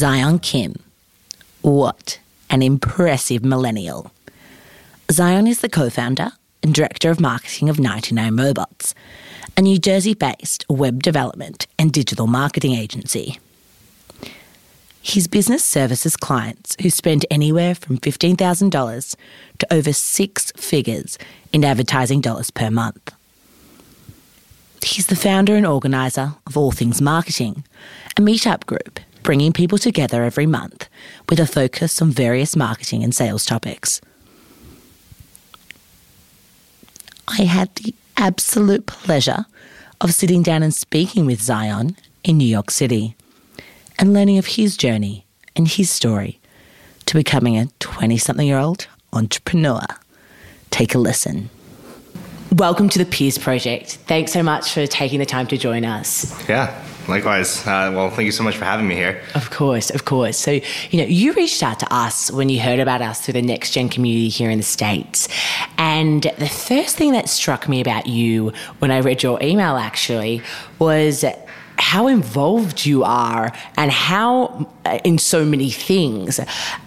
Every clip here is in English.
Zion Kim. What an impressive millennial. Zion is the co founder and director of marketing of 99 Robots, a New Jersey based web development and digital marketing agency. His business services clients who spend anywhere from $15,000 to over six figures in advertising dollars per month. He's the founder and organiser of All Things Marketing, a meetup group bringing people together every month with a focus on various marketing and sales topics. I had the absolute pleasure of sitting down and speaking with Zion in New York City and learning of his journey and his story to becoming a 20 something year old entrepreneur. Take a listen. Welcome to the Peers Project. Thanks so much for taking the time to join us. Yeah, likewise. Uh, well, thank you so much for having me here. Of course, of course. So, you know, you reached out to us when you heard about us through the Next Gen community here in the States. And the first thing that struck me about you when I read your email actually was how involved you are and how uh, in so many things.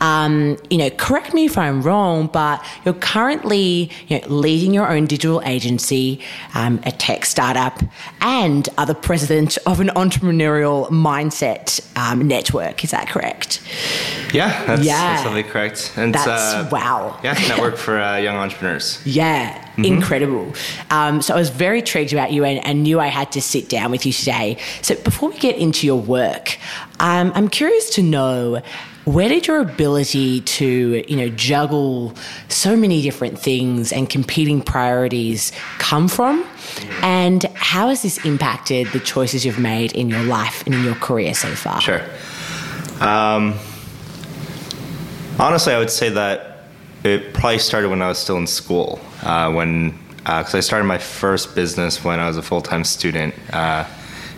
Um, you know, correct me if I'm wrong, but you're currently you know, leading your own digital agency, um, a tech startup, and are the president of an entrepreneurial mindset um, network. Is that correct? Yeah, that's, yeah. that's totally correct. And that's uh, wow. Yeah, network for uh, young entrepreneurs. Yeah, mm-hmm. incredible. Um, so I was very intrigued about you and, and, knew I had to sit down with you today. So before we get into your work, um, I'm curious to know where did your ability to you know juggle so many different things and competing priorities come from and how has this impacted the choices you've made in your life and in your career so far sure um, honestly i would say that it probably started when i was still in school uh, when because uh, i started my first business when i was a full-time student uh,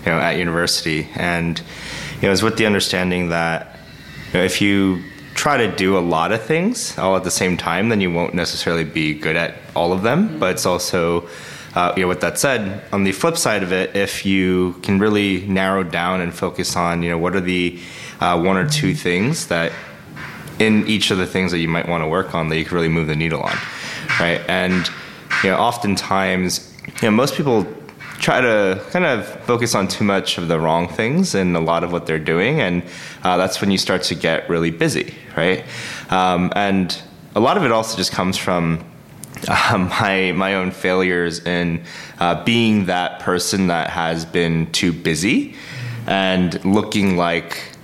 you know at university and you know, it was with the understanding that you know, if you try to do a lot of things all at the same time, then you won't necessarily be good at all of them. Mm-hmm. But it's also, uh, you know, with that said, on the flip side of it, if you can really narrow down and focus on, you know, what are the uh, one or two things that in each of the things that you might want to work on that you can really move the needle on, right? And you know, oftentimes, you know, most people try to kind of focus on too much of the wrong things in a lot of what they're doing, and uh, that's when you start to get really busy, right? Um, and a lot of it also just comes from uh, my my own failures in uh, being that person that has been too busy and looking like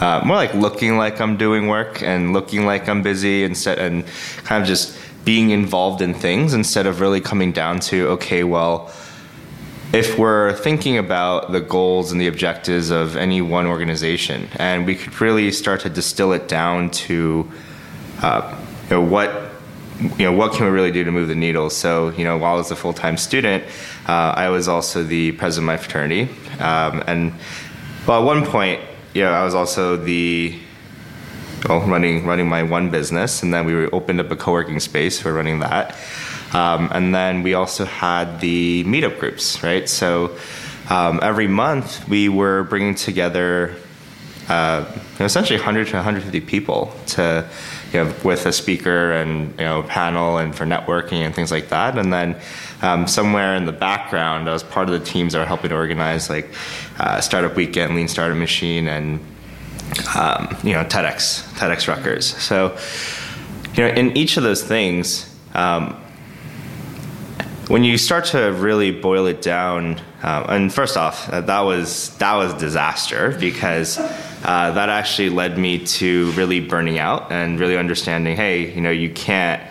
uh, more like looking like I'm doing work and looking like I'm busy instead and kind of just being involved in things instead of really coming down to okay well if we're thinking about the goals and the objectives of any one organization, and we could really start to distill it down to uh, you know, what you know what can we really do to move the needle. So you know, while I was a full time student, uh, I was also the president of my fraternity, um, and well, at one point, know, I was also the well, running running my one business, and then we opened up a co working space for running that. Um, and then we also had the meetup groups, right? So um, every month we were bringing together uh, essentially 100 to 150 people to, you know, with a speaker and you know panel and for networking and things like that. And then um, somewhere in the background, I was part of the teams that were helping organize like uh, Startup Weekend, Lean Startup Machine, and um, you know, TEDx, TEDx Rutgers. So, you know, in each of those things, um, when you start to really boil it down, uh, and first off, uh, that was that was disaster because uh, that actually led me to really burning out and really understanding, hey, you know, you can't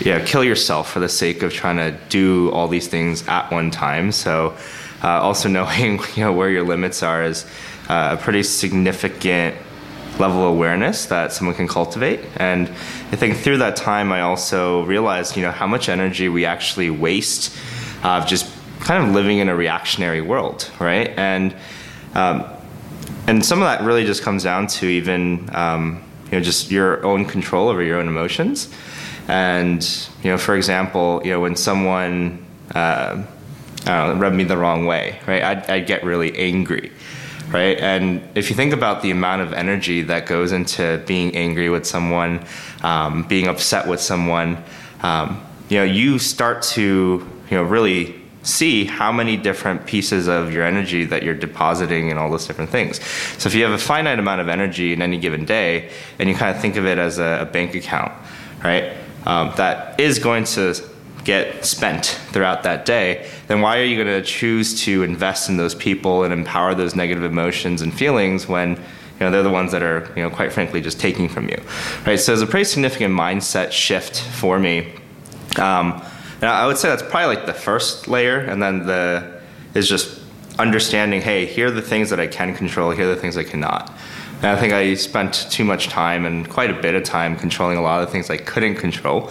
yeah, kill yourself for the sake of trying to do all these things at one time. So, uh, also knowing you know where your limits are is uh, a pretty significant level of awareness that someone can cultivate. And I think through that time, I also realized, you know, how much energy we actually waste of uh, just kind of living in a reactionary world, right? And um, and some of that really just comes down to even um, you know just your own control over your own emotions. And you know, for example, you know, when someone uh, rubbed me the wrong way, right? I'd, I'd get really angry right? And if you think about the amount of energy that goes into being angry with someone, um, being upset with someone, um, you know, you start to, you know, really see how many different pieces of your energy that you're depositing in all those different things. So if you have a finite amount of energy in any given day, and you kind of think of it as a, a bank account, right? Um, that is going to get spent throughout that day, then why are you going to choose to invest in those people and empower those negative emotions and feelings when you know they're the ones that are you know quite frankly just taking from you, right? So it's a pretty significant mindset shift for me. Um, and I would say that's probably like the first layer, and then the is just understanding. Hey, here are the things that I can control. Here are the things I cannot. And I think I spent too much time and quite a bit of time controlling a lot of the things I couldn't control,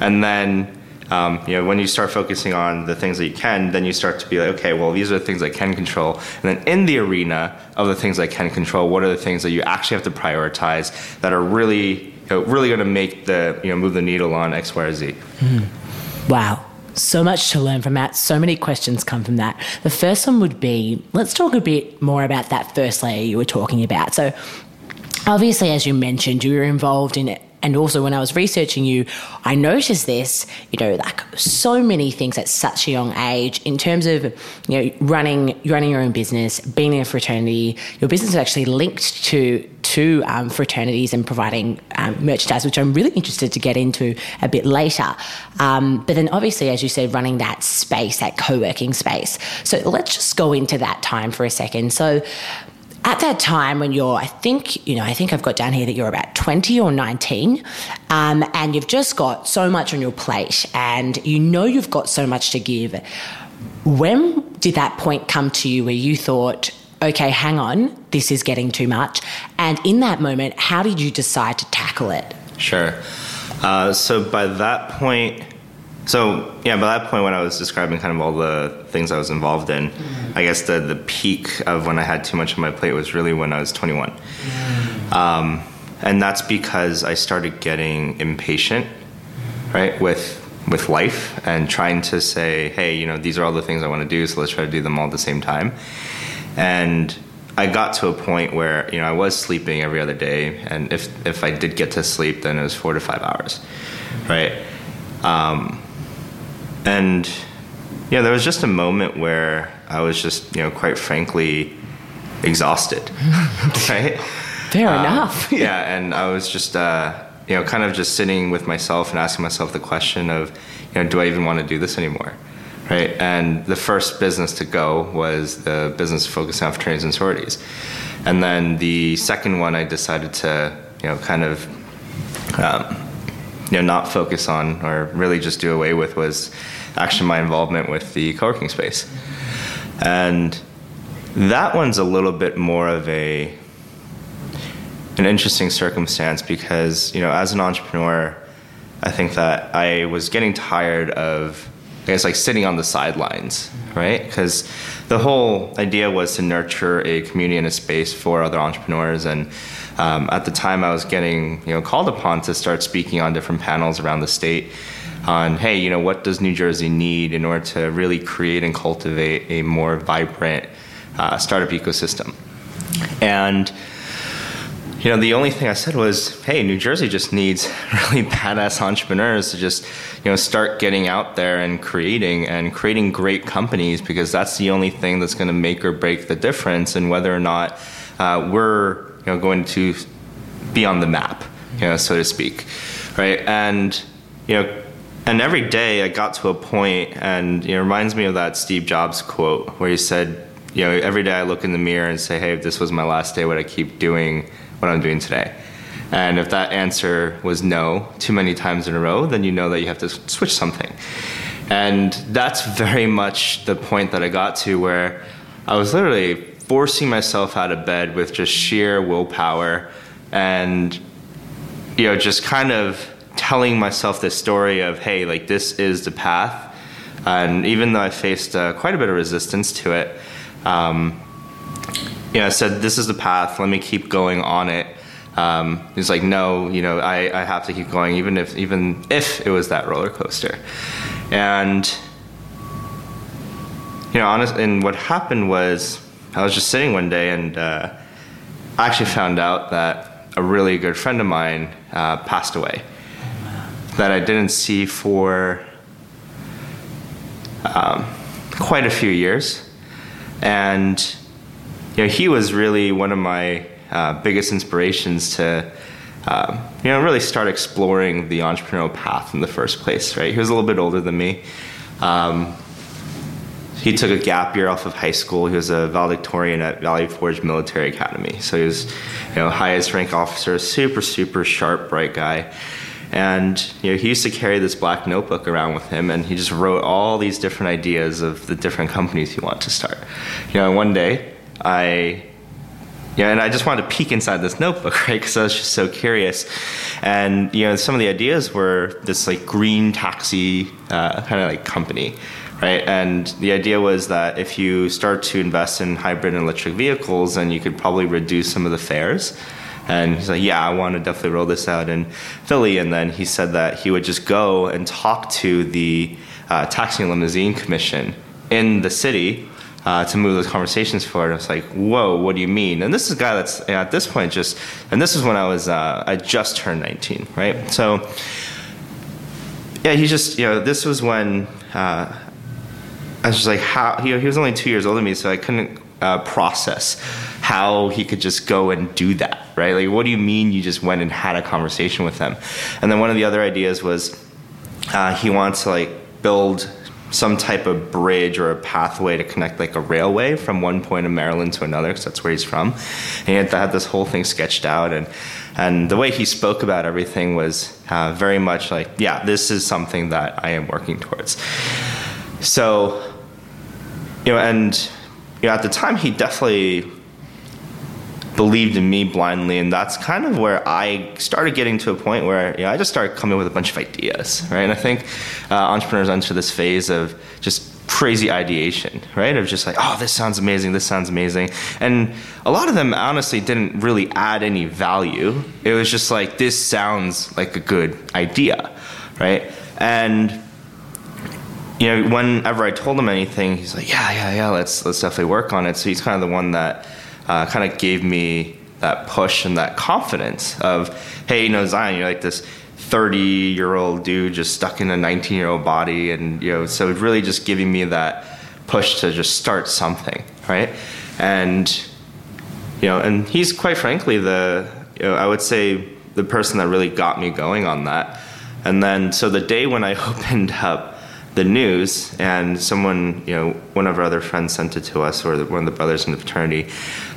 and then um, you know, when you start focusing on the things that you can, then you start to be like, okay, well, these are the things I can control. And then in the arena of the things I can control, what are the things that you actually have to prioritize that are really, you know, really going to make the, you know, move the needle on X, Y, or Z? Mm. Wow. So much to learn from that. So many questions come from that. The first one would be let's talk a bit more about that first layer you were talking about. So, obviously, as you mentioned, you were involved in and also when I was researching you, I noticed this, you know, like so many things at such a young age in terms of, you know, running running your own business, being in a fraternity. Your business is actually linked to to um, fraternities and providing um, merchandise, which I'm really interested to get into a bit later. Um, but then, obviously, as you said, running that space, that co working space. So let's just go into that time for a second. So, at that time when you're, I think, you know, I think I've got down here that you're about 20 or 19, um, and you've just got so much on your plate and you know you've got so much to give. When did that point come to you where you thought, okay, hang on, this is getting too much? And in that moment, how did you decide to tackle it? Sure. Uh, so by that point, so yeah, by that point when I was describing kind of all the things I was involved in, mm. I guess the the peak of when I had too much on my plate was really when I was 21, mm. um, and that's because I started getting impatient, right, with with life and trying to say, hey, you know, these are all the things I want to do, so let's try to do them all at the same time, and I got to a point where you know I was sleeping every other day, and if if I did get to sleep, then it was four to five hours, right. Um, and yeah, there was just a moment where I was just, you know, quite frankly, exhausted. right? Fair um, enough. yeah, and I was just, uh, you know, kind of just sitting with myself and asking myself the question of, you know, do I even want to do this anymore? Right? And the first business to go was the business focusing on fraternities and sororities. And then the second one I decided to, you know, kind of, um, you know, not focus on or really just do away with was actually my involvement with the co-working space. And that one's a little bit more of a an interesting circumstance because, you know, as an entrepreneur, I think that I was getting tired of I guess like sitting on the sidelines, right? Because the whole idea was to nurture a community and a space for other entrepreneurs. And um, at the time, I was getting you know called upon to start speaking on different panels around the state on hey, you know, what does New Jersey need in order to really create and cultivate a more vibrant uh, startup ecosystem? And you know, the only thing I said was, hey, New Jersey just needs really badass entrepreneurs to just, you know, start getting out there and creating and creating great companies because that's the only thing that's going to make or break the difference in whether or not uh, we're you know going to be on the map, you know, so to speak, right? And you know, and every day I got to a point, and it reminds me of that Steve Jobs quote where he said, you know, every day I look in the mirror and say, hey, if this was my last day, would I keep doing what I'm doing today? And if that answer was no too many times in a row, then you know that you have to switch something. And that's very much the point that I got to where I was literally forcing myself out of bed with just sheer willpower and, you know, just kind of telling myself this story of, hey, like this is the path. And even though I faced uh, quite a bit of resistance to it, um, you know, I said, this is the path, let me keep going on it um, he's like, no, you know, I, I have to keep going, even if even if it was that roller coaster. And you know, honest, and what happened was I was just sitting one day and uh, I actually found out that a really good friend of mine uh, passed away that I didn't see for um, quite a few years. And you know, he was really one of my uh, biggest inspirations to uh, you know really start exploring the entrepreneurial path in the first place. Right, he was a little bit older than me. Um, he took a gap year off of high school. He was a valedictorian at Valley Forge Military Academy. So he was, you know, highest rank officer, super, super sharp, bright guy. And you know, he used to carry this black notebook around with him, and he just wrote all these different ideas of the different companies he wanted to start. You know, one day I yeah, and I just wanted to peek inside this notebook, right? Because I was just so curious. And you know, some of the ideas were this like green taxi uh, kind of like company, right? And the idea was that if you start to invest in hybrid and electric vehicles, then you could probably reduce some of the fares. And he's like, yeah, I want to definitely roll this out in Philly. And then he said that he would just go and talk to the uh, taxi and limousine commission in the city uh, to move those conversations forward. I was like, whoa, what do you mean? And this is a guy that's you know, at this point just, and this is when I was, uh, I just turned 19, right? So, yeah, he just, you know, this was when uh, I was just like, how, he, he was only two years older than me, so I couldn't uh, process how he could just go and do that, right? Like, what do you mean you just went and had a conversation with them? And then one of the other ideas was uh, he wants to like build some type of bridge or a pathway to connect like a railway from one point of Maryland to another because that's where he's from. And he had, had this whole thing sketched out and and the way he spoke about everything was uh, very much like, yeah, this is something that I am working towards. So, you know, and you know, at the time he definitely believed in me blindly and that's kind of where i started getting to a point where you know, i just started coming with a bunch of ideas right? And i think uh, entrepreneurs enter this phase of just crazy ideation right? Of just like oh this sounds amazing this sounds amazing. And a lot of them honestly didn't really add any value. It was just like this sounds like a good idea right? And you know whenever i told him anything he's like yeah yeah yeah let's let's definitely work on it. So he's kind of the one that uh, kind of gave me that push and that confidence of, hey, you know, Zion, you're like this 30 year old dude just stuck in a 19 year old body. And, you know, so really just giving me that push to just start something, right? And, you know, and he's quite frankly the, you know, I would say the person that really got me going on that. And then, so the day when I opened up the news, and someone, you know, one of our other friends sent it to us, or one of the brothers in the fraternity,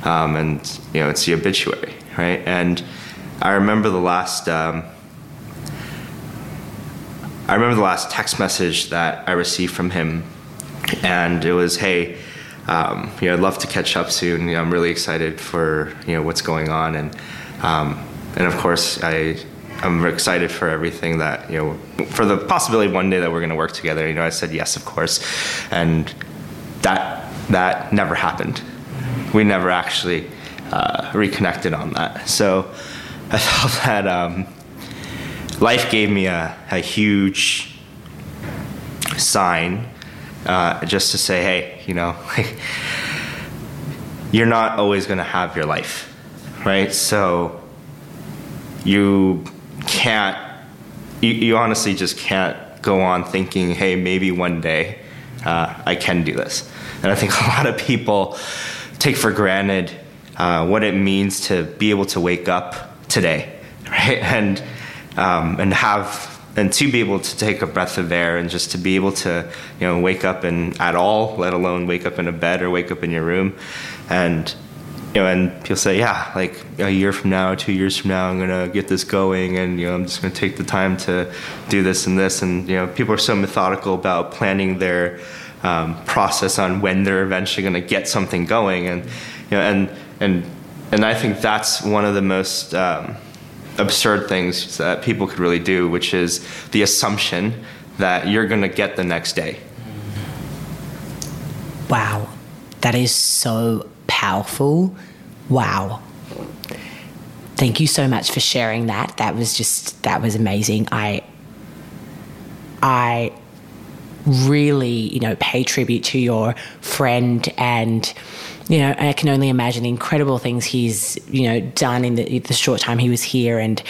um, and you know, it's the obituary, right? And I remember the last. Um, I remember the last text message that I received from him, and it was, "Hey, um, you know, I'd love to catch up soon. You know, I'm really excited for you know what's going on, and um, and of course, I I'm excited for everything that you know, for the possibility one day that we're going to work together. You know, I said yes, of course, and that that never happened. We never actually uh, reconnected on that. So I felt that um, life gave me a, a huge sign uh, just to say, hey, you know, like, you're not always going to have your life, right? So you can't, you, you honestly just can't go on thinking, hey, maybe one day uh, I can do this. And I think a lot of people take for granted uh, what it means to be able to wake up today, right? And um, and have and to be able to take a breath of air and just to be able to you know wake up and at all, let alone wake up in a bed or wake up in your room, and you know, and people say, yeah, like a year from now, two years from now, I'm gonna get this going, and you know, I'm just gonna take the time to do this and this, and you know, people are so methodical about planning their um, process on when they're eventually gonna get something going, and you know, and and and I think that's one of the most um, absurd things that people could really do, which is the assumption that you're gonna get the next day. Wow, that is so powerful. Wow. Thank you so much for sharing that. That was just that was amazing. I I really, you know, pay tribute to your friend and you know, I can only imagine the incredible things he's, you know, done in the, the short time he was here and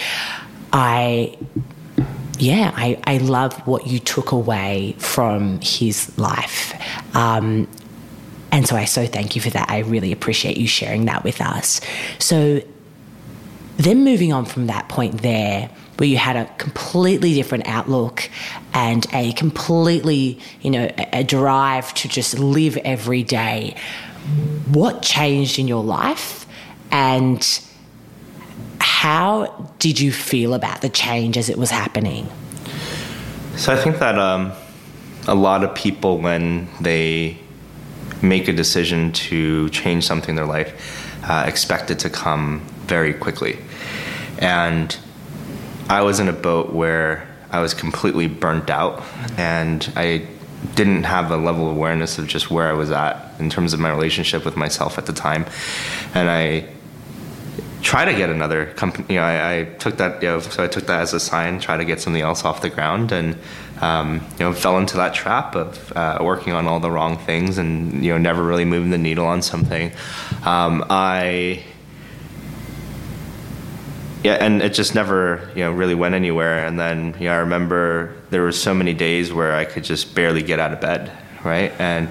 I yeah, I, I love what you took away from his life. Um, and so I so thank you for that. I really appreciate you sharing that with us. So then moving on from that point there, where you had a completely different outlook and a completely, you know, a drive to just live every day. What changed in your life and how did you feel about the change as it was happening? So I think that um, a lot of people, when they make a decision to change something in their life, uh, expect it to come very quickly. And I was in a boat where I was completely burnt out and I didn't have a level of awareness of just where I was at in terms of my relationship with myself at the time. And I try to get another company. You know, I, I took that. You know, so I took that as a sign. Try to get something else off the ground, and um, you know, fell into that trap of uh, working on all the wrong things, and you know, never really moving the needle on something. Um, I yeah, and it just never, you know, really went anywhere. And then, know, I remember there were so many days where I could just barely get out of bed, right? And,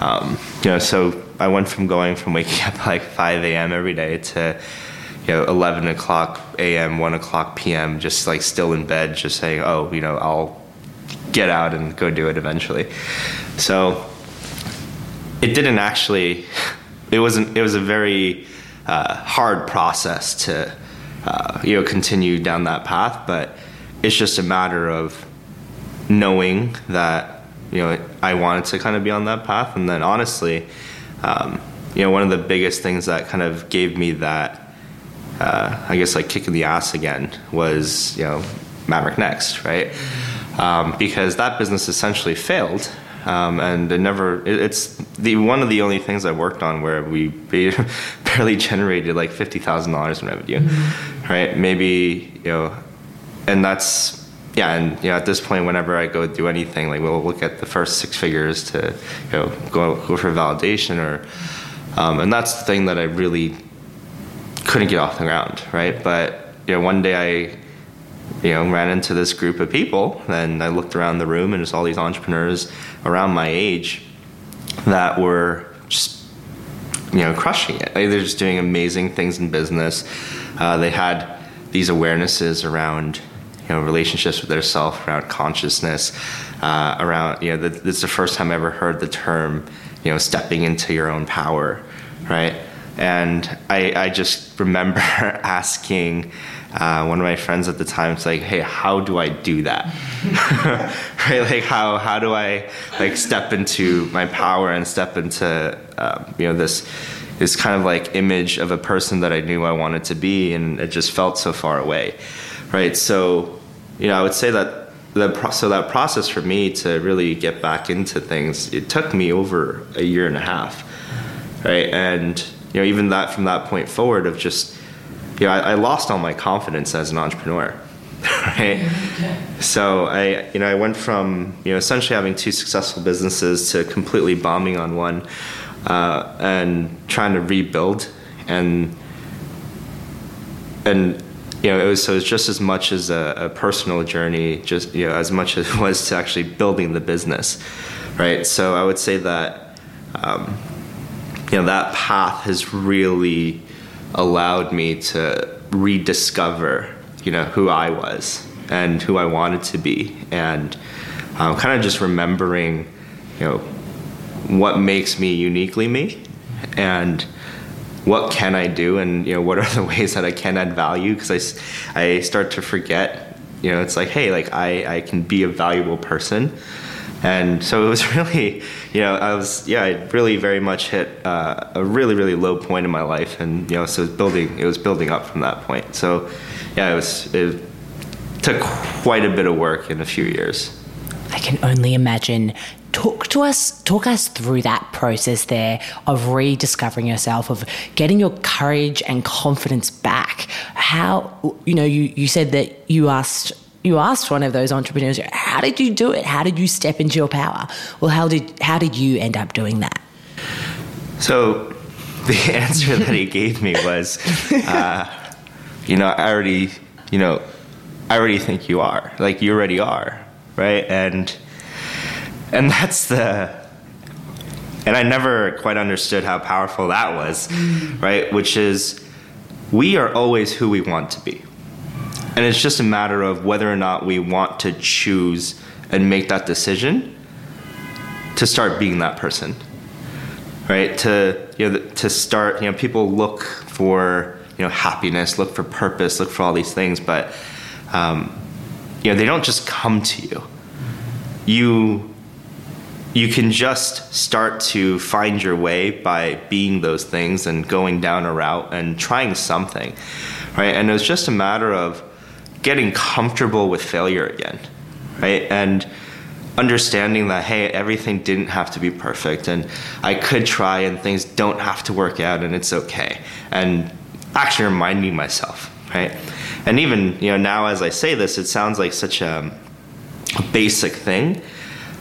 um, you know, so I went from going from waking up like 5 a.m. every day to, you know, 11 o'clock a.m., 1 o'clock p.m., just like still in bed, just saying, oh, you know, I'll get out and go do it eventually. So it didn't actually, it wasn't, it was a very uh, hard process to, uh, you know, continue down that path, but it's just a matter of knowing that, you know, I wanted to kind of be on that path. And then honestly, um, you know, one of the biggest things that kind of gave me that uh, I guess like kicking the ass again was you know Maverick Next, right? Um, because that business essentially failed, um, and it never. It, it's the one of the only things I worked on where we barely generated like fifty thousand dollars in revenue, mm-hmm. right? Maybe you know, and that's yeah, and you know, at this point, whenever I go do anything, like we'll look at the first six figures to you know go go for validation or, um, and that's the thing that I really couldn't get off the ground, right? But you know, one day I, you know, ran into this group of people, and I looked around the room, and there's all these entrepreneurs around my age that were just, you know, crushing it. Like, they're just doing amazing things in business. Uh, they had these awarenesses around, you know, relationships with their self, around consciousness, uh, around, you know, the, this is the first time I ever heard the term, you know, stepping into your own power, right? And I, I just remember asking uh, one of my friends at the time, it's like, hey, how do I do that? right? Like, how, how do I like step into my power and step into, uh, you know, this, this kind of like image of a person that I knew I wanted to be, and it just felt so far away, right? So, you know, I would say that the so that process for me to really get back into things, it took me over a year and a half, right? And you know, even that from that point forward of just, you know, I, I lost all my confidence as an entrepreneur. right? So I, you know, I went from you know essentially having two successful businesses to completely bombing on one, uh, and trying to rebuild, and and you know it was so it's just as much as a, a, personal journey, just you know as much as it was to actually building the business, right? So I would say that. Um, you know that path has really allowed me to rediscover you know who I was and who I wanted to be. And um, kind of just remembering you know what makes me uniquely me and what can I do and you know what are the ways that I can add value? Because I, I start to forget you know it's like hey like I, I can be a valuable person and so it was really you know I was yeah I really very much hit uh, a really really low point in my life. And you know so it was building it was building up from that point. So yeah it was it took quite a bit of work in a few years. I can only imagine. Talk to us talk us through that process there of rediscovering yourself of getting your courage and confidence back. How you know you you said that you asked you asked one of those entrepreneurs how did you do it? How did you step into your power? Well how did how did you end up doing that? So the answer that he gave me was uh, you know i already you know i already think you are. Like you already are right? And and that's the and I never quite understood how powerful that was, right? Which is we are always who we want to be. And it's just a matter of whether or not we want to choose and make that decision to start being that person. Right? To you know to start, you know, people look for, you know, happiness, look for purpose, look for all these things, but um, you know, they don't just come to you. You you can just start to find your way by being those things and going down a route and trying something, right? And it's just a matter of getting comfortable with failure again, right? And understanding that hey everything didn't have to be perfect and i could try and things don't have to work out and it's okay and actually reminding myself right and even you know now as i say this it sounds like such a, basic thing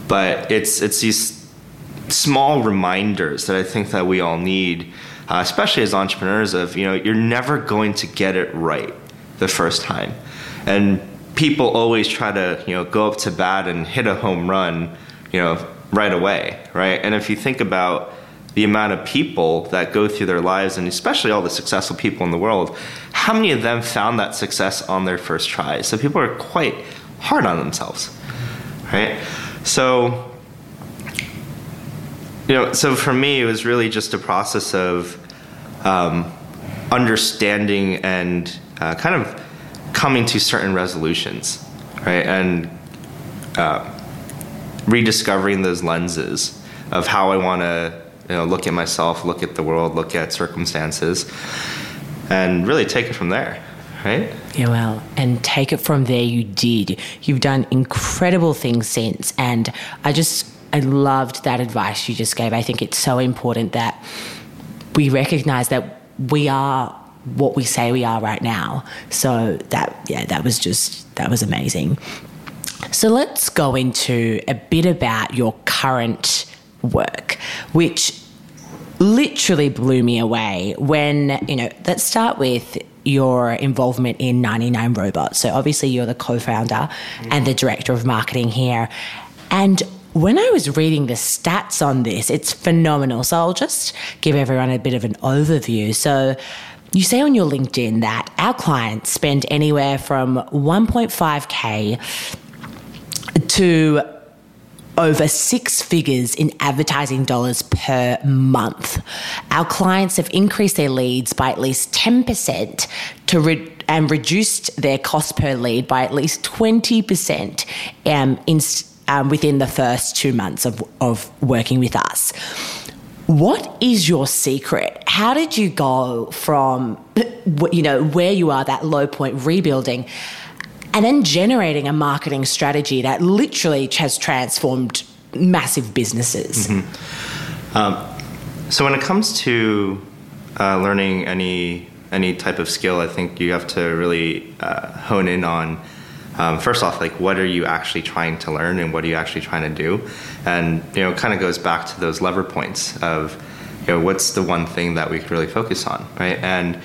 but it's it's these small reminders that I think that we all need, uh, especially as entrepreneurs. Of you know, you're never going to get it right the first time, and people always try to you know go up to bat and hit a home run, you know, right away, right? And if you think about the amount of people that go through their lives, and especially all the successful people in the world, how many of them found that success on their first try? So people are quite hard on themselves, right? So, you know, so for me, it was really just a process of um, understanding and uh, kind of coming to certain resolutions, right? And uh, rediscovering those lenses of how I want to you know, look at myself, look at the world, look at circumstances, and really take it from there right? Yeah, well, and take it from there. You did. You've done incredible things since, and I just I loved that advice you just gave. I think it's so important that we recognize that we are what we say we are right now. So that yeah, that was just that was amazing. So let's go into a bit about your current work, which literally blew me away when, you know, let's start with your involvement in 99 Robots. So obviously you're the co-founder mm-hmm. and the director of marketing here. And when I was reading the stats on this, it's phenomenal. So I'll just give everyone a bit of an overview. So you say on your LinkedIn that our clients spend anywhere from 1.5k to over six figures in advertising dollars per month. Our clients have increased their leads by at least 10% to re- and reduced their cost per lead by at least 20% um, in, um, within the first two months of, of working with us. What is your secret? How did you go from, you know, where you are, that low point, rebuilding? and then generating a marketing strategy that literally has transformed massive businesses. Mm-hmm. Um, so when it comes to uh, learning any any type of skill, I think you have to really uh, hone in on. Um, first off, like what are you actually trying to learn, and what are you actually trying to do, and you know, kind of goes back to those lever points of, you know, what's the one thing that we could really focus on, right? And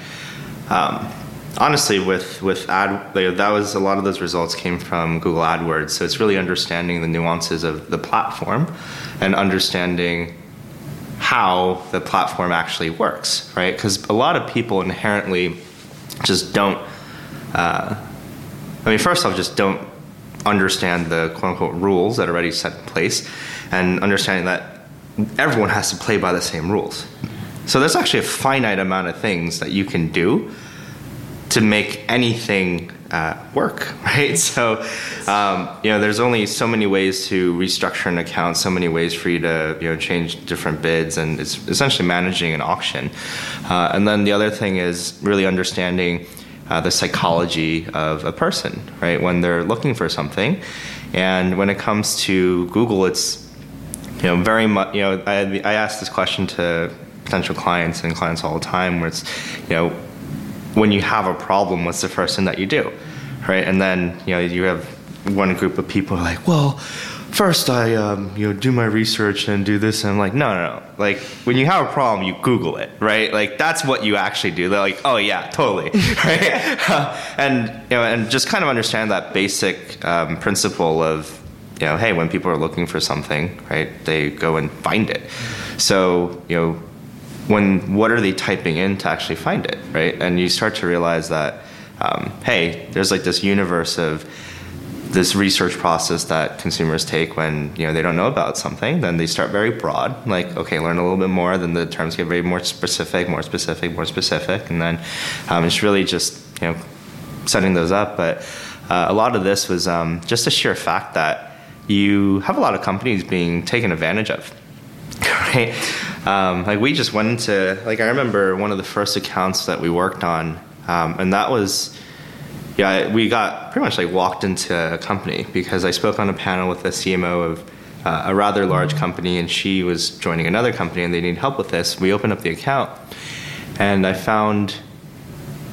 um, honestly, with with ad, that was a lot of those results came from Google AdWords. So it's really understanding the nuances of the platform and understanding how the platform actually works, right? Because a lot of people inherently just don't. Uh, I mean, first off, just don't understand the quote unquote rules that are already set in place, and understanding that everyone has to play by the same rules. So there's actually a finite amount of things that you can do to make anything uh, work, right? So, um, you know, there's only so many ways to restructure an account, so many ways for you to, you know, change different bids, and it's essentially managing an auction. Uh, and then the other thing is really understanding uh, the psychology of a person, right? When they're looking for something, and when it comes to Google, it's you know very much. You know, I I ask this question to potential clients and clients all the time, where it's you know when you have a problem, what's the first thing that you do, right? And then you know you have one group of people like, well, first I um, you know do my research and do this, and I'm like, no, no, no. Like when you have a problem, you Google it, right? Like that's what you actually do. They're like, oh yeah, totally, right? and you know, and just kind of understand that basic um, principle of you know, hey, when people are looking for something, right, they go and find it. So you know when what are they typing in to actually find it, right? And you start to realize that, um, hey, there's like this universe of this research process that consumers take when you know they don't know about something. Then they start very broad, like okay, learn a little bit more. Then the terms get very more specific, more specific, more specific, and then um, it's really just you know setting those up. But uh, a lot of this was um, just a sheer fact that you have a lot of companies being taken advantage of, right? Um, like we just went into like I remember one of the first accounts that we worked on, um, and that was yeah we got pretty much like walked into a company because I spoke on a panel with the CMO of uh, a rather large company, and she was joining another company, and they needed help with this. We opened up the account, and I found,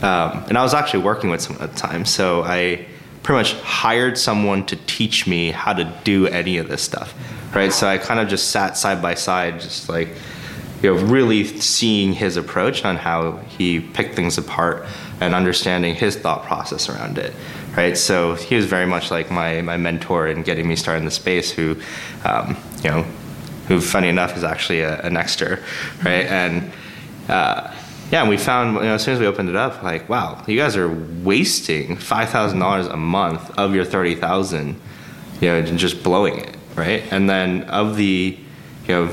um, and I was actually working with someone at the time, so I pretty much hired someone to teach me how to do any of this stuff, right? So I kind of just sat side by side, just like you know, really seeing his approach on how he picked things apart and understanding his thought process around it, right? So he was very much like my, my mentor in getting me started in the space who, um, you know, who funny enough is actually a, Nexter, right? And, uh, yeah, we found you know, as soon as we opened it up, like, wow, you guys are wasting five thousand dollars a month of your thirty thousand, you know, and just blowing it, right? And then of the, you know,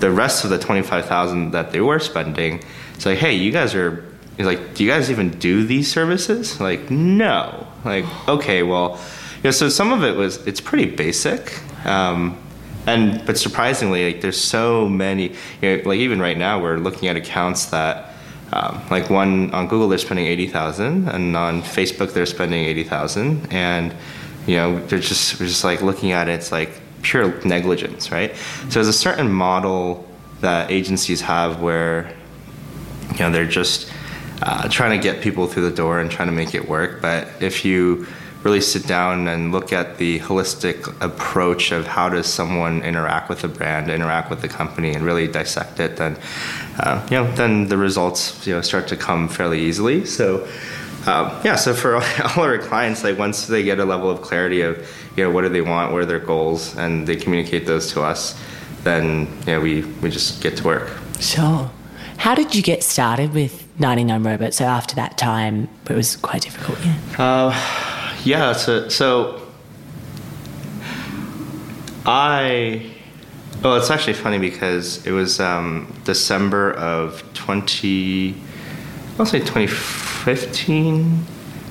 the rest of the 25,000 that they were spending, it's like, hey, you guys are, like, do you guys even do these services? Like, no. Like, okay, well, you know, so some of it was, it's pretty basic. Um, and, but surprisingly, like, there's so many, you know, like, even right now, we're looking at accounts that, um, like one on Google, they're spending 80,000, and on Facebook, they're spending 80,000. And, you know, they're just, we're just like looking at it, it's like, pure negligence, right? So there's a certain model that agencies have where you know they're just uh, trying to get people through the door and trying to make it work. But if you really sit down and look at the holistic approach of how does someone interact with the brand, interact with the company, and really dissect it, then uh, you know then the results you know start to come fairly easily. So. Um, yeah, so for all our clients, like once they get a level of clarity of, you know, what do they want, what are their goals, and they communicate those to us, then yeah, we we just get to work. Sure. How did you get started with 99 Robots? So after that time, it was quite difficult. Yeah. Uh, yeah. So so I. Well, it's actually funny because it was um, December of 20. I'll say 2015.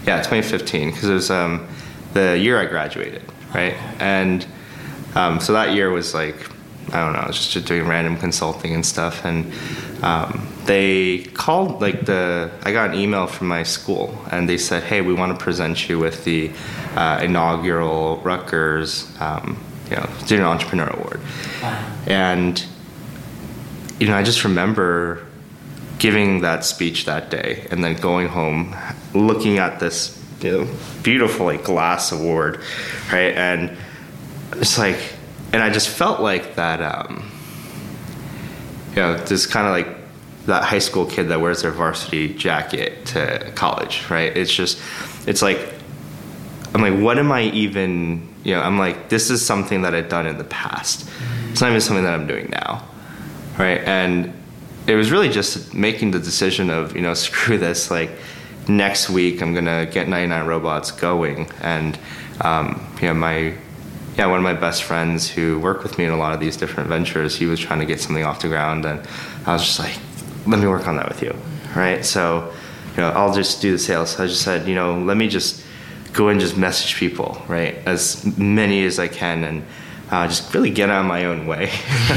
Yeah, 2015, because it was um, the year I graduated, right? And um, so that year was like, I don't know, I was just doing random consulting and stuff. And um, they called, like, the, I got an email from my school, and they said, hey, we want to present you with the uh, inaugural Rutgers, um, you know, Student Entrepreneur Award. Wow. And, you know, I just remember giving that speech that day and then going home looking at this you know, beautiful like glass award right and it's like and i just felt like that um you know this kind of like that high school kid that wears their varsity jacket to college right it's just it's like i'm like what am i even you know i'm like this is something that i've done in the past it's not even something that i'm doing now right? And it was really just making the decision of you know screw this like next week I'm gonna get 99 robots going and um, you know my yeah one of my best friends who worked with me in a lot of these different ventures he was trying to get something off the ground and I was just like let me work on that with you right? So you know I'll just do the sales. So I just said you know let me just go and just message people right as many as I can and uh, just really get out of my own way,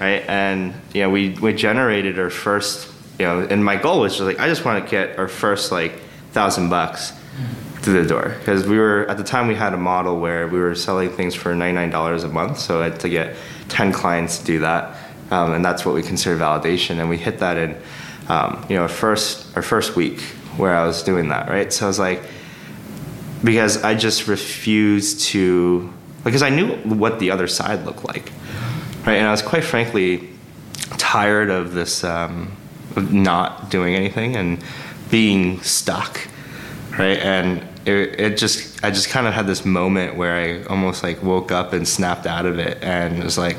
right? And you know, we we generated our first, you know, and my goal was just like I just want to get our first like thousand bucks through the door because we were at the time we had a model where we were selling things for ninety nine dollars a month, so I had to get ten clients to do that, um, and that's what we consider validation, and we hit that in, um, you know, our first our first week where I was doing that, right? So I was like, because I just refused to because I knew what the other side looked like, right? And I was quite frankly tired of this um, not doing anything and being stuck, right? And it, it just I just kind of had this moment where I almost like woke up and snapped out of it and was like,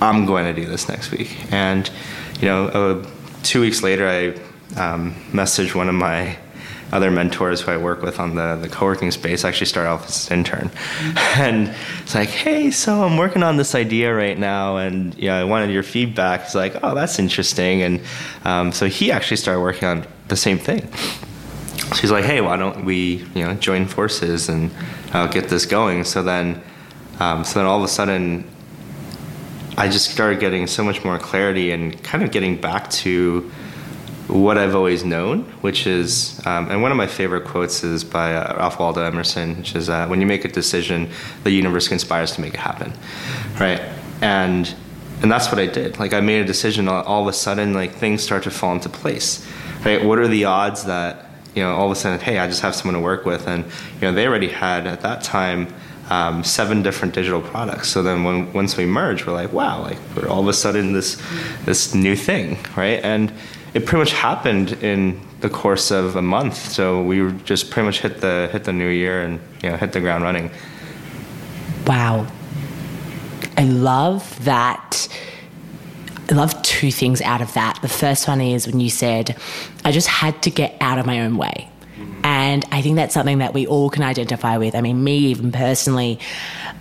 I'm going to do this next week. And you know, uh, two weeks later, I um, messaged one of my other mentors who I work with on the, the co-working space actually started off as an intern. And it's like, hey, so I'm working on this idea right now and yeah, I wanted your feedback. It's like, oh, that's interesting. And um, so he actually started working on the same thing. So he's like, hey, why don't we, you know, join forces and uh, get this going? So then, um, so then all of a sudden, I just started getting so much more clarity and kind of getting back to what I've always known, which is, um, and one of my favorite quotes is by uh, Ralph Waldo Emerson, which is, uh, "When you make a decision, the universe conspires to make it happen," right? And and that's what I did. Like I made a decision, all, all of a sudden, like things start to fall into place, right? What are the odds that you know all of a sudden, hey, I just have someone to work with, and you know they already had at that time. Um, seven different digital products. So then, when once we merged, we're like, wow, like we're all of a sudden this this new thing, right? And it pretty much happened in the course of a month. So we just pretty much hit the hit the new year and you know hit the ground running. Wow, I love that. I love two things out of that. The first one is when you said, I just had to get out of my own way. And I think that's something that we all can identify with. I mean, me even personally,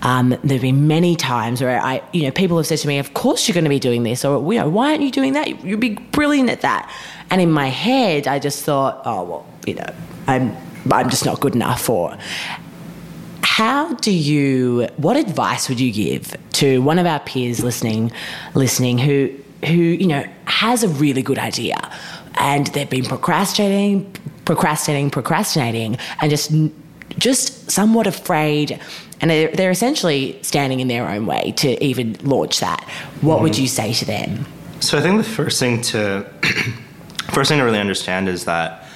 um, there have been many times where I, you know, people have said to me, "Of course you're going to be doing this," or you know, "Why aren't you doing that? You'd be brilliant at that." And in my head, I just thought, "Oh well, you know, I'm I'm just not good enough for." How do you? What advice would you give to one of our peers listening, listening who who you know has a really good idea, and they've been procrastinating, procrastinating, procrastinating, and just just somewhat afraid and they're, they're essentially standing in their own way to even launch that. What mm would you say to them? So I think the first thing to first thing to really understand is that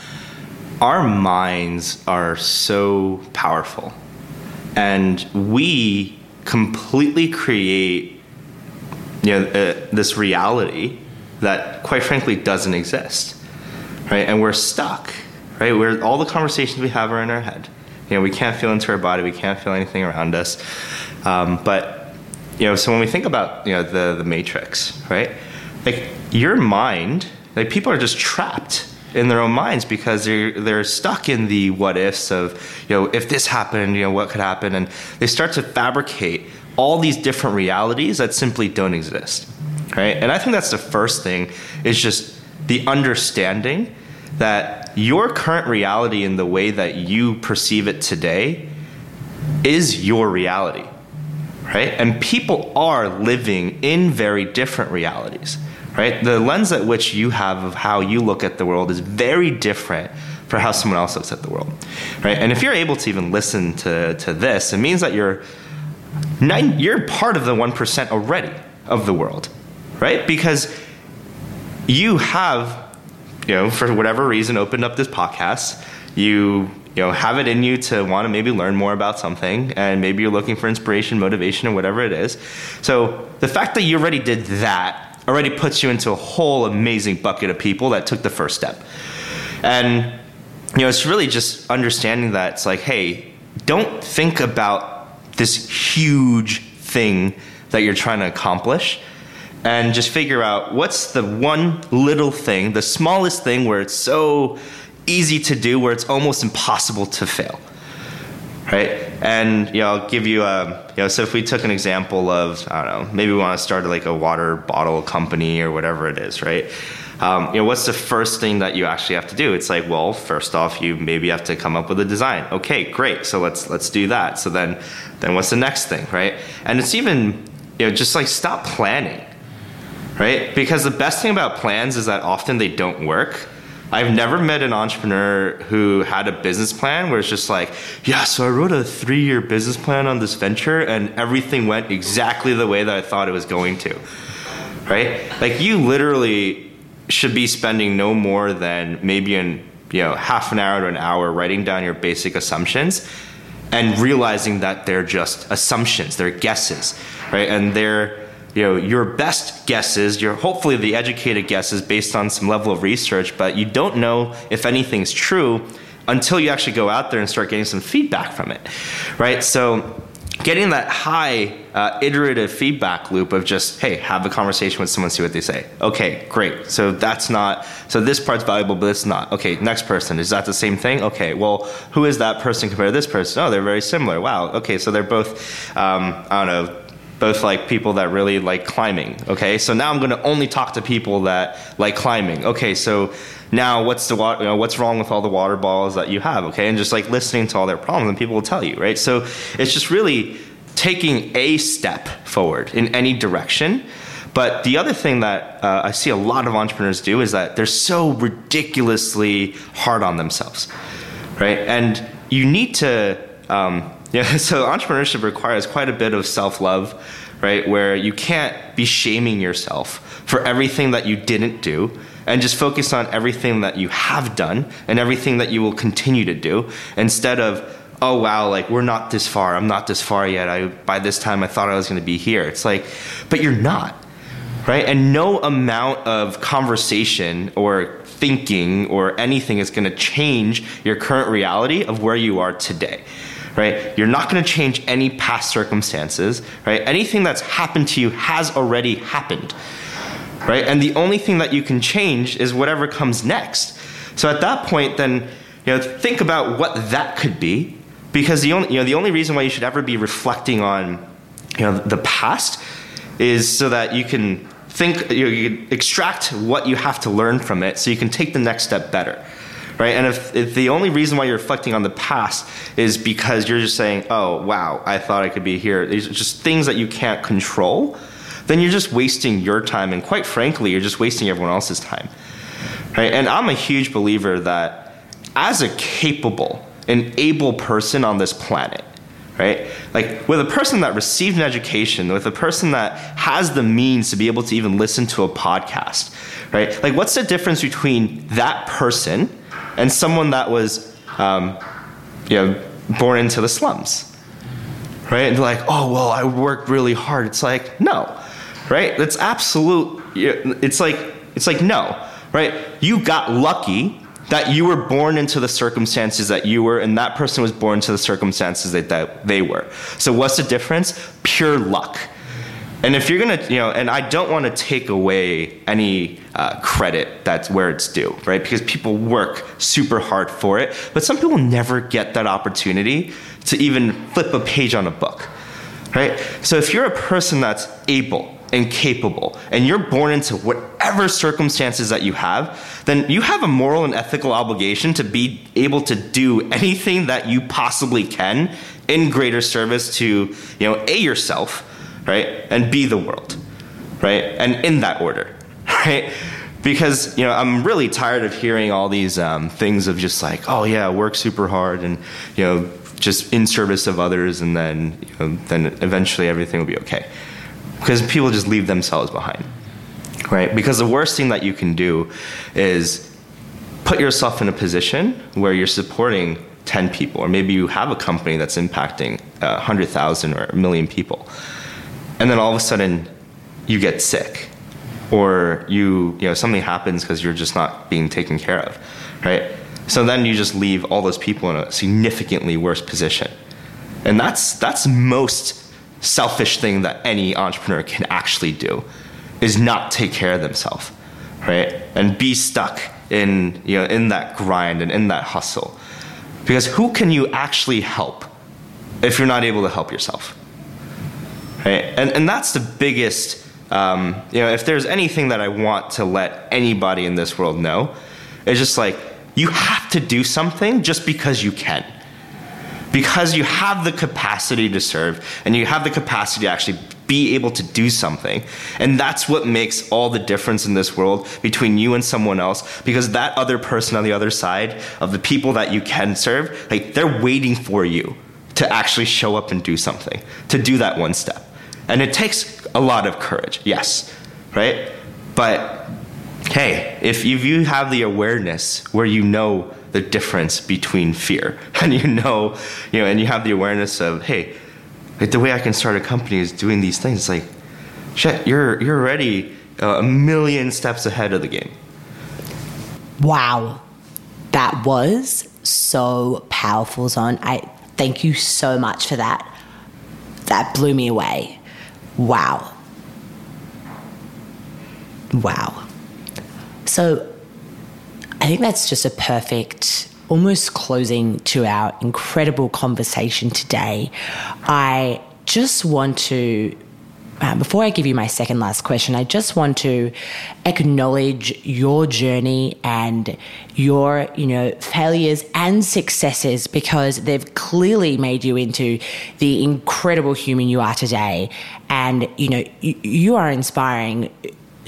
our minds are so powerful, and we completely create you know uh, this reality that quite frankly doesn't exist right and we're stuck right where all the conversations we have are in our head you know, we can't feel into our body, we can't feel anything around us. Um, but you know, so when we think about you know the the matrix, right? Like your mind, like people are just trapped in their own minds because they're they're stuck in the what ifs of you know if this happened, you know what could happen, and they start to fabricate all these different realities that simply don't exist, right? And I think that's the first thing is just the understanding that your current reality in the way that you perceive it today is your reality, right? And people are living in very different realities, right? The lens at which you have of how you look at the world is very different for how someone else looks at the world, right? And if you're able to even listen to, to this, it means that you're nine, you're part of the one percent already of the world, right? Because you have you know, for whatever reason, opened up this podcast. You you know have it in you to want to maybe learn more about something and maybe you're looking for inspiration motivation or whatever it is so the fact that you already did that already puts you into a whole amazing bucket of people that took the first step and you know it's really just understanding that it's like hey don't think about this huge thing that you're trying to accomplish and just figure out what's the one little thing, the smallest thing where it's so easy to do, where it's almost impossible to fail. Right? And you know, I'll give you a you know, so if we took an example of I don't know, maybe we want to start like a water bottle company or whatever it is, right? Um, you know, what's the first thing that you actually have to do? It's like, well, first off, you maybe have to come up with a design. Okay, great. So let's let's do that. So then, then what's the next thing, right? And it's even you know, just like stop planning, right? Because the best thing about plans is that often they don't work. I've never met an entrepreneur who had a business plan where it's just like, yeah, so I wrote a three year business plan on this venture and everything went exactly the way that I thought it was going to. Right? Like you literally should be spending no more than maybe in you know half an hour to an hour writing down your basic assumptions and realizing that they're just assumptions, they're guesses, right? And they're you know your best guesses your hopefully the educated guesses based on some level of research but you don't know if anything's true until you actually go out there and start getting some feedback from it right? So getting that high uh, iterative feedback loop of just hey have a conversation with someone see what they say. Okay great. So that's not so this part's valuable but it's not. Okay next person. Is that the same thing? Okay well who is that person compared to this person? Oh they're very similar. Wow. Okay so they're both um, i don't know both like people that really like climbing. Okay, so now I'm going to only talk to people that like climbing. Okay, so now what's the you know, what's wrong with all the water balls that you have? Okay, and just like listening to all their problems, and people will tell you, right? So it's just really taking a step forward in any direction. But the other thing that uh, I see a lot of entrepreneurs do is that they're so ridiculously hard on themselves, right? And you need to um, yeah, so entrepreneurship requires quite a bit of self love, right? Where you can't be shaming yourself for everything that you didn't do and just focus on everything that you have done and everything that you will continue to do instead of, oh wow, like we're not this far. I'm not this far yet. I by this time I thought I was going to be here. It's like, but you're not. Right? And no amount of conversation or thinking or anything is going to change your current reality of where you are today right? You're not going to change any past circumstances, right? Anything that's happened to you has already happened, right? And the only thing that you can change is whatever comes next. So at that point, then, you know, think about what that could be, because the only, you know, the only reason why you should ever be reflecting on, you know, the past is so that you can think, you, know, you can extract what you have to learn from it, so you can take the next step better right? And if, if, the only reason why you're reflecting on the past is because you're just saying, oh, wow, I thought I could be here, these are just things that you can't control, then you're just wasting your time. And quite frankly, you're just wasting everyone else's time, right? And I'm a huge believer that as a capable and able person on this planet, right? Like with a person that received an education, with a person that has the means to be able to even listen to a podcast, right? Like what's the difference between that person and someone that was, um, you know, born into the slums, right? And they're like, oh, well, I worked really hard. It's like, no, right? That's absolute. It's like, it's like no, right? You got lucky that you were born into the circumstances that you were, and that person was born into the circumstances that, that they were. So what's the difference? Pure luck. And if you're gonna, you know, and I don't want to take away any uh, credit that's where it's due, right? Because people work super hard for it, but some people never get that opportunity to even flip a page on a book, right? So if you're a person that's able and capable, and you're born into whatever circumstances that you have, then you have a moral and ethical obligation to be able to do anything that you possibly can in greater service to, you know, a yourself right? And be the world, right? And in that order, right? Because you know I'm really tired of hearing all these um, things of just like, oh yeah, work super hard and you know just in service of others, and then you know, then eventually everything will be okay. Because people just leave themselves behind, right? Because the worst thing that you can do is put yourself in a position where you're supporting 10 people, or maybe you have a company that's impacting uh, 100,000 or a million people and then all of a sudden you get sick or you you know something happens because you're just not being taken care of right so then you just leave all those people in a significantly worse position and that's that's most selfish thing that any entrepreneur can actually do is not take care of themselves, right? And be stuck in you know in that grind and in that hustle. Because who can you actually help if you're not able to help yourself? Right? And and that's the biggest um, you know, if there's anything that I want to let anybody in this world know, it's just like you have to do something just because you can. Because you have the capacity to serve and you have the capacity to actually be able to do something. And that's what makes all the difference in this world between you and someone else. Because that other person on the other side of the people that you can serve, like they're waiting for you to actually show up and do something, to do that one step. And it takes a lot of courage, yes, right? But hey, if you have the awareness where you know the difference between fear and you know, you know, and you have the awareness of, hey, like the way I can start a company is doing these things. It's like, shit, you're you're already uh, a million steps ahead of the game. Wow, that was so powerful, Zon. I thank you so much for that. That blew me away. Wow. Wow. So I think that's just a perfect almost closing to our incredible conversation today, I just want to uh, before I give you my second last question, I just want to acknowledge your journey and your, you know, failures and successes because they've clearly made you into the incredible human you are today. And, you know, you, you are inspiring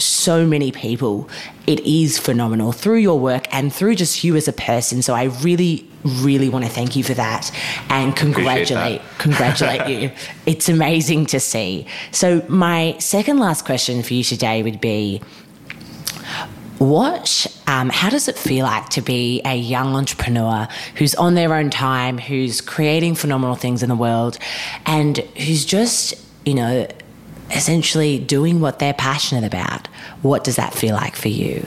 so many people. It is phenomenal through your work and through just you as a person. So I really, really want to thank you for that and congratulate congratulate you. It's amazing to see. So my second last question for you today would be what um, how does it feel like to be a young entrepreneur who's on their own time who's creating phenomenal things in the world and who's just you know essentially doing what they're passionate about. What does that feel like for you?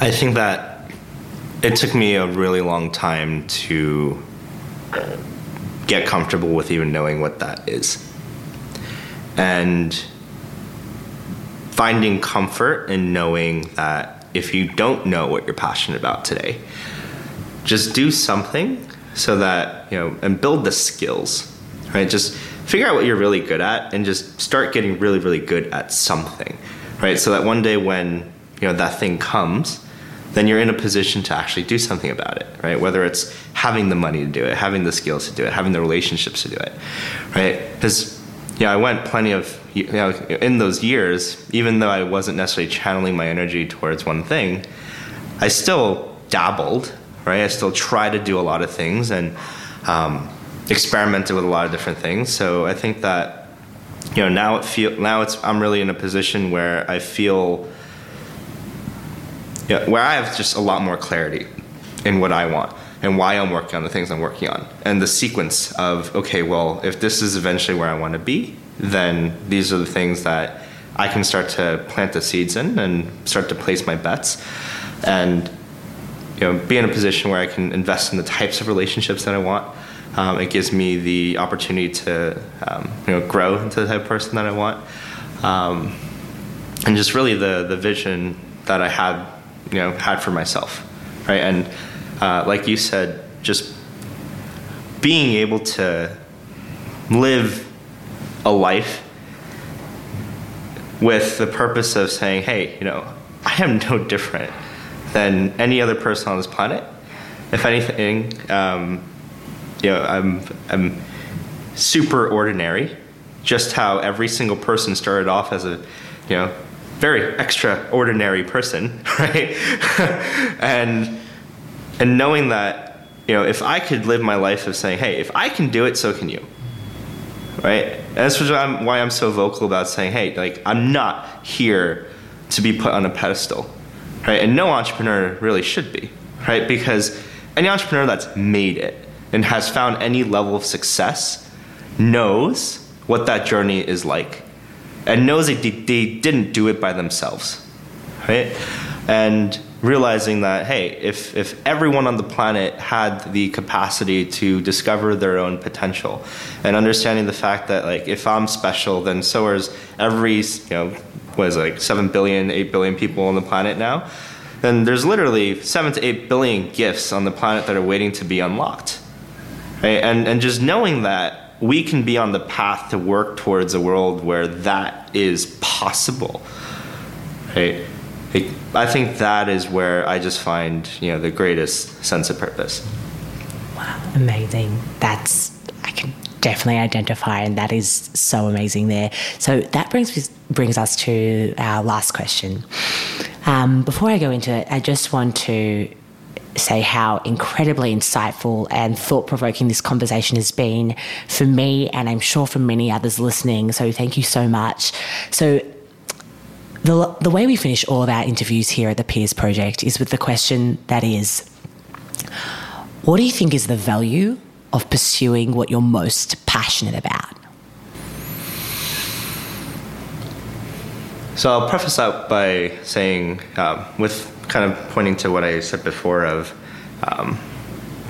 I think that it took me a really long time to get comfortable with even knowing what that is. And finding comfort in knowing that if you don't know what you're passionate about today, just do something so that, you know, and build the skills, right? Just figure out what you're really good at and just start getting really really good at something right? So that one day when you know that thing comes then you're in a position to actually do something about it right? Whether it's having the money to do it having the skills to do it having the relationships to do it right? Because yeah i went plenty of you know in those years even though i wasn't necessarily channeling my energy towards one thing i still dabbled right? I still try to do a lot of things and um, experimented with a lot of different things. So I think that you know now it feel now it's I'm really in a position where I feel yeah, where I have just a lot more clarity in what I want and why I'm working on the things I'm working on. And the sequence of okay, well, if this is eventually where I want to be, then these are the things that I can start to plant the seeds in and start to place my bets. And you know be in a position where I can invest in the types of relationships that I want um, it gives me the opportunity to um, you know grow into the type of person that I want, um, and just really the the vision that I had you know had for myself, right? And uh, like you said, just being able to live a life with the purpose of saying, hey, you know, I am no different than any other person on this planet. If anything, um, you know, I'm, I'm super ordinary, just how every single person started off as a, you know, very extraordinary person, right? and and knowing that, you know, if I could live my life of saying, hey, if I can do it, so can you, right? And that's why I'm, why I'm so vocal about saying, hey, like I'm not here to be put on a pedestal, right? And no entrepreneur really should be, right? Because any entrepreneur that's made it and has found any level of success knows what that journey is like. And knows that they, they didn't do it by themselves right? And realizing that hey if if everyone on the planet had the capacity to discover their own potential and understanding the fact that like if i'm special then so is every you know what is it, like 7 billion 8 billion people on the planet now then there's literally 7 to 8 billion gifts on the planet that are waiting to be unlocked right and and just knowing that we can be on the path to work towards a world where that is possible right I think that is where I just find you know the greatest sense of purpose. Wow, amazing! That's I can definitely identify, and that is so amazing there. So that brings brings us to our last question. Um, before I go into it, I just want to say how incredibly insightful and thought provoking this conversation has been for me, and I'm sure for many others listening. So, thank you so much. So, the, the way we finish all of our interviews here at the Peers Project is with the question that is what do you think is the value of pursuing what you're most passionate about? So I'll preface that by saying, um, with kind of pointing to what I said before of, um,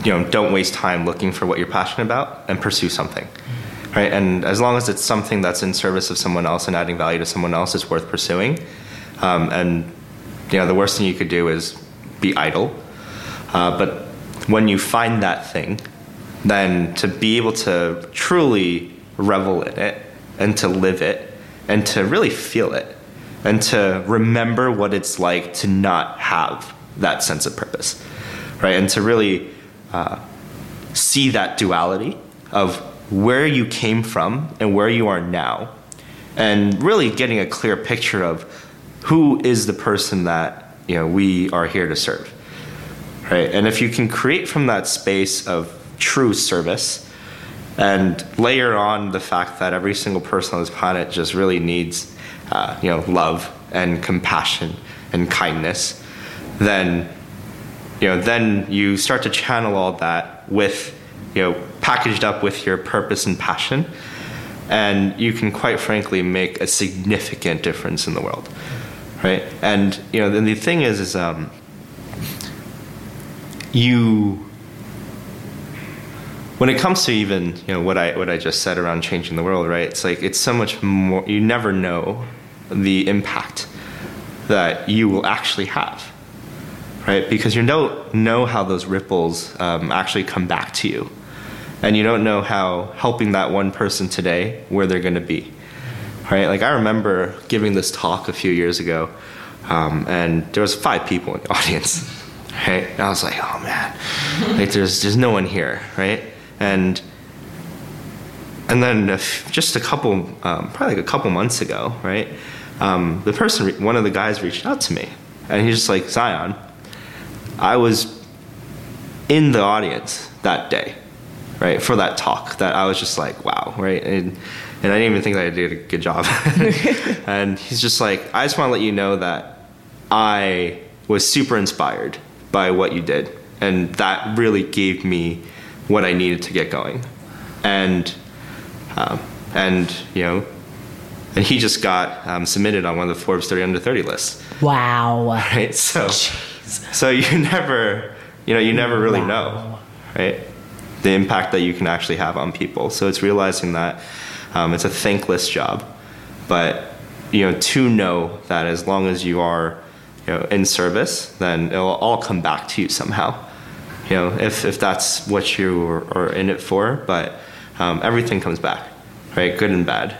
you know, don't waste time looking for what you're passionate about and pursue something right? And as long as it's something that's in service of someone else and adding value to someone else, it's worth pursuing. Um, and you know, the worst thing you could do is be idle. Uh, but when you find that thing, then to be able to truly revel in it and to live it and to really feel it and to remember what it's like to not have that sense of purpose, right? And to really uh, see that duality of where you came from and where you are now, and really getting a clear picture of who is the person that you know we are here to serve, right? And if you can create from that space of true service, and layer on the fact that every single person on this planet just really needs, uh, you know, love and compassion and kindness, then you know, then you start to channel all that with you know, packaged up with your purpose and passion, and you can quite frankly make a significant difference in the world, right? And you know, then the thing is, is um, you when it comes to even you know what I what I just said around changing the world, right? It's like it's so much more. You never know the impact that you will actually have, right? Because you don't know how those ripples um, actually come back to you. And you don't know how helping that one person today where they're going to be right? Like i remember giving this talk a few years ago um, and there was five people in the audience right? And i was like oh man. Like there's there's no one here right? And and then just a couple um, probably like a couple months ago right um, the person one of the guys reached out to me and he's just like zion i was in the audience that day right, for that talk that I was just like, wow, right? And, and I didn't even think that I did a good job. and he's just like, I just want to let you know that I was super inspired by what you did. And that really gave me what I needed to get going. And, um, and you know, and he just got um, submitted on one of the Forbes 30 under 30 lists. Wow. Right. So, Jeez. so you never, you know, you never really wow. know, right? the impact that you can actually have on people. So it's realizing that um, it's a thankless job, but you know to know that as long as you are you know in service, then it'll all come back to you somehow. You know if if that's what you are, are in it for, but um, everything comes back, right? Good and bad.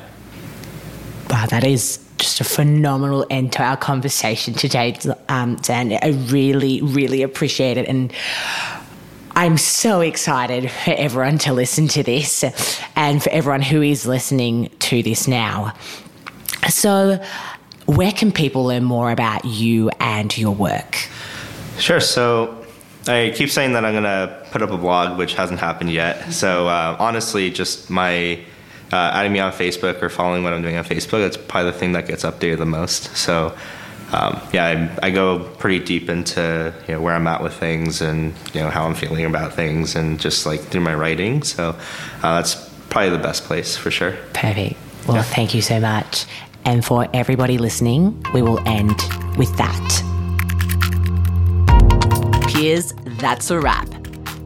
Wow, that is just a phenomenal end to our conversation today, um, Dan. I really, really appreciate it. And I'm so excited for everyone to listen to this and for everyone who is listening to this now. So, where can people learn more about you and your work? Sure. So, I keep saying that I'm going to put up a blog, which hasn't happened yet. So, uh, honestly, just my uh, adding me on Facebook or following what I'm doing on Facebook, that's probably the thing that gets updated the most. So, um, yeah, I, I, go pretty deep into you know, where I'm at with things and you know how I'm feeling about things and just like through my writing. So uh, that's probably the best place for sure. Perfect. Well, yeah. thank you so much. And for everybody listening, we will end with that. Peers, that's a wrap.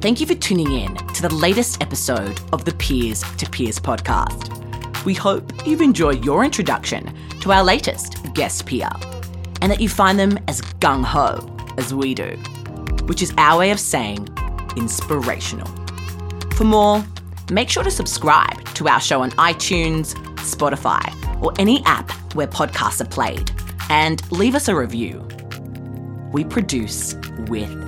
Thank you for tuning in to the latest episode of the Peers to Peers podcast. We hope you've enjoyed your introduction to our latest guest peer and that you find them as gung ho as we do, which is our way of saying inspirational. For more, make sure to subscribe to our show on iTunes, Spotify, or any app where podcasts are played, and leave us a review. We produce with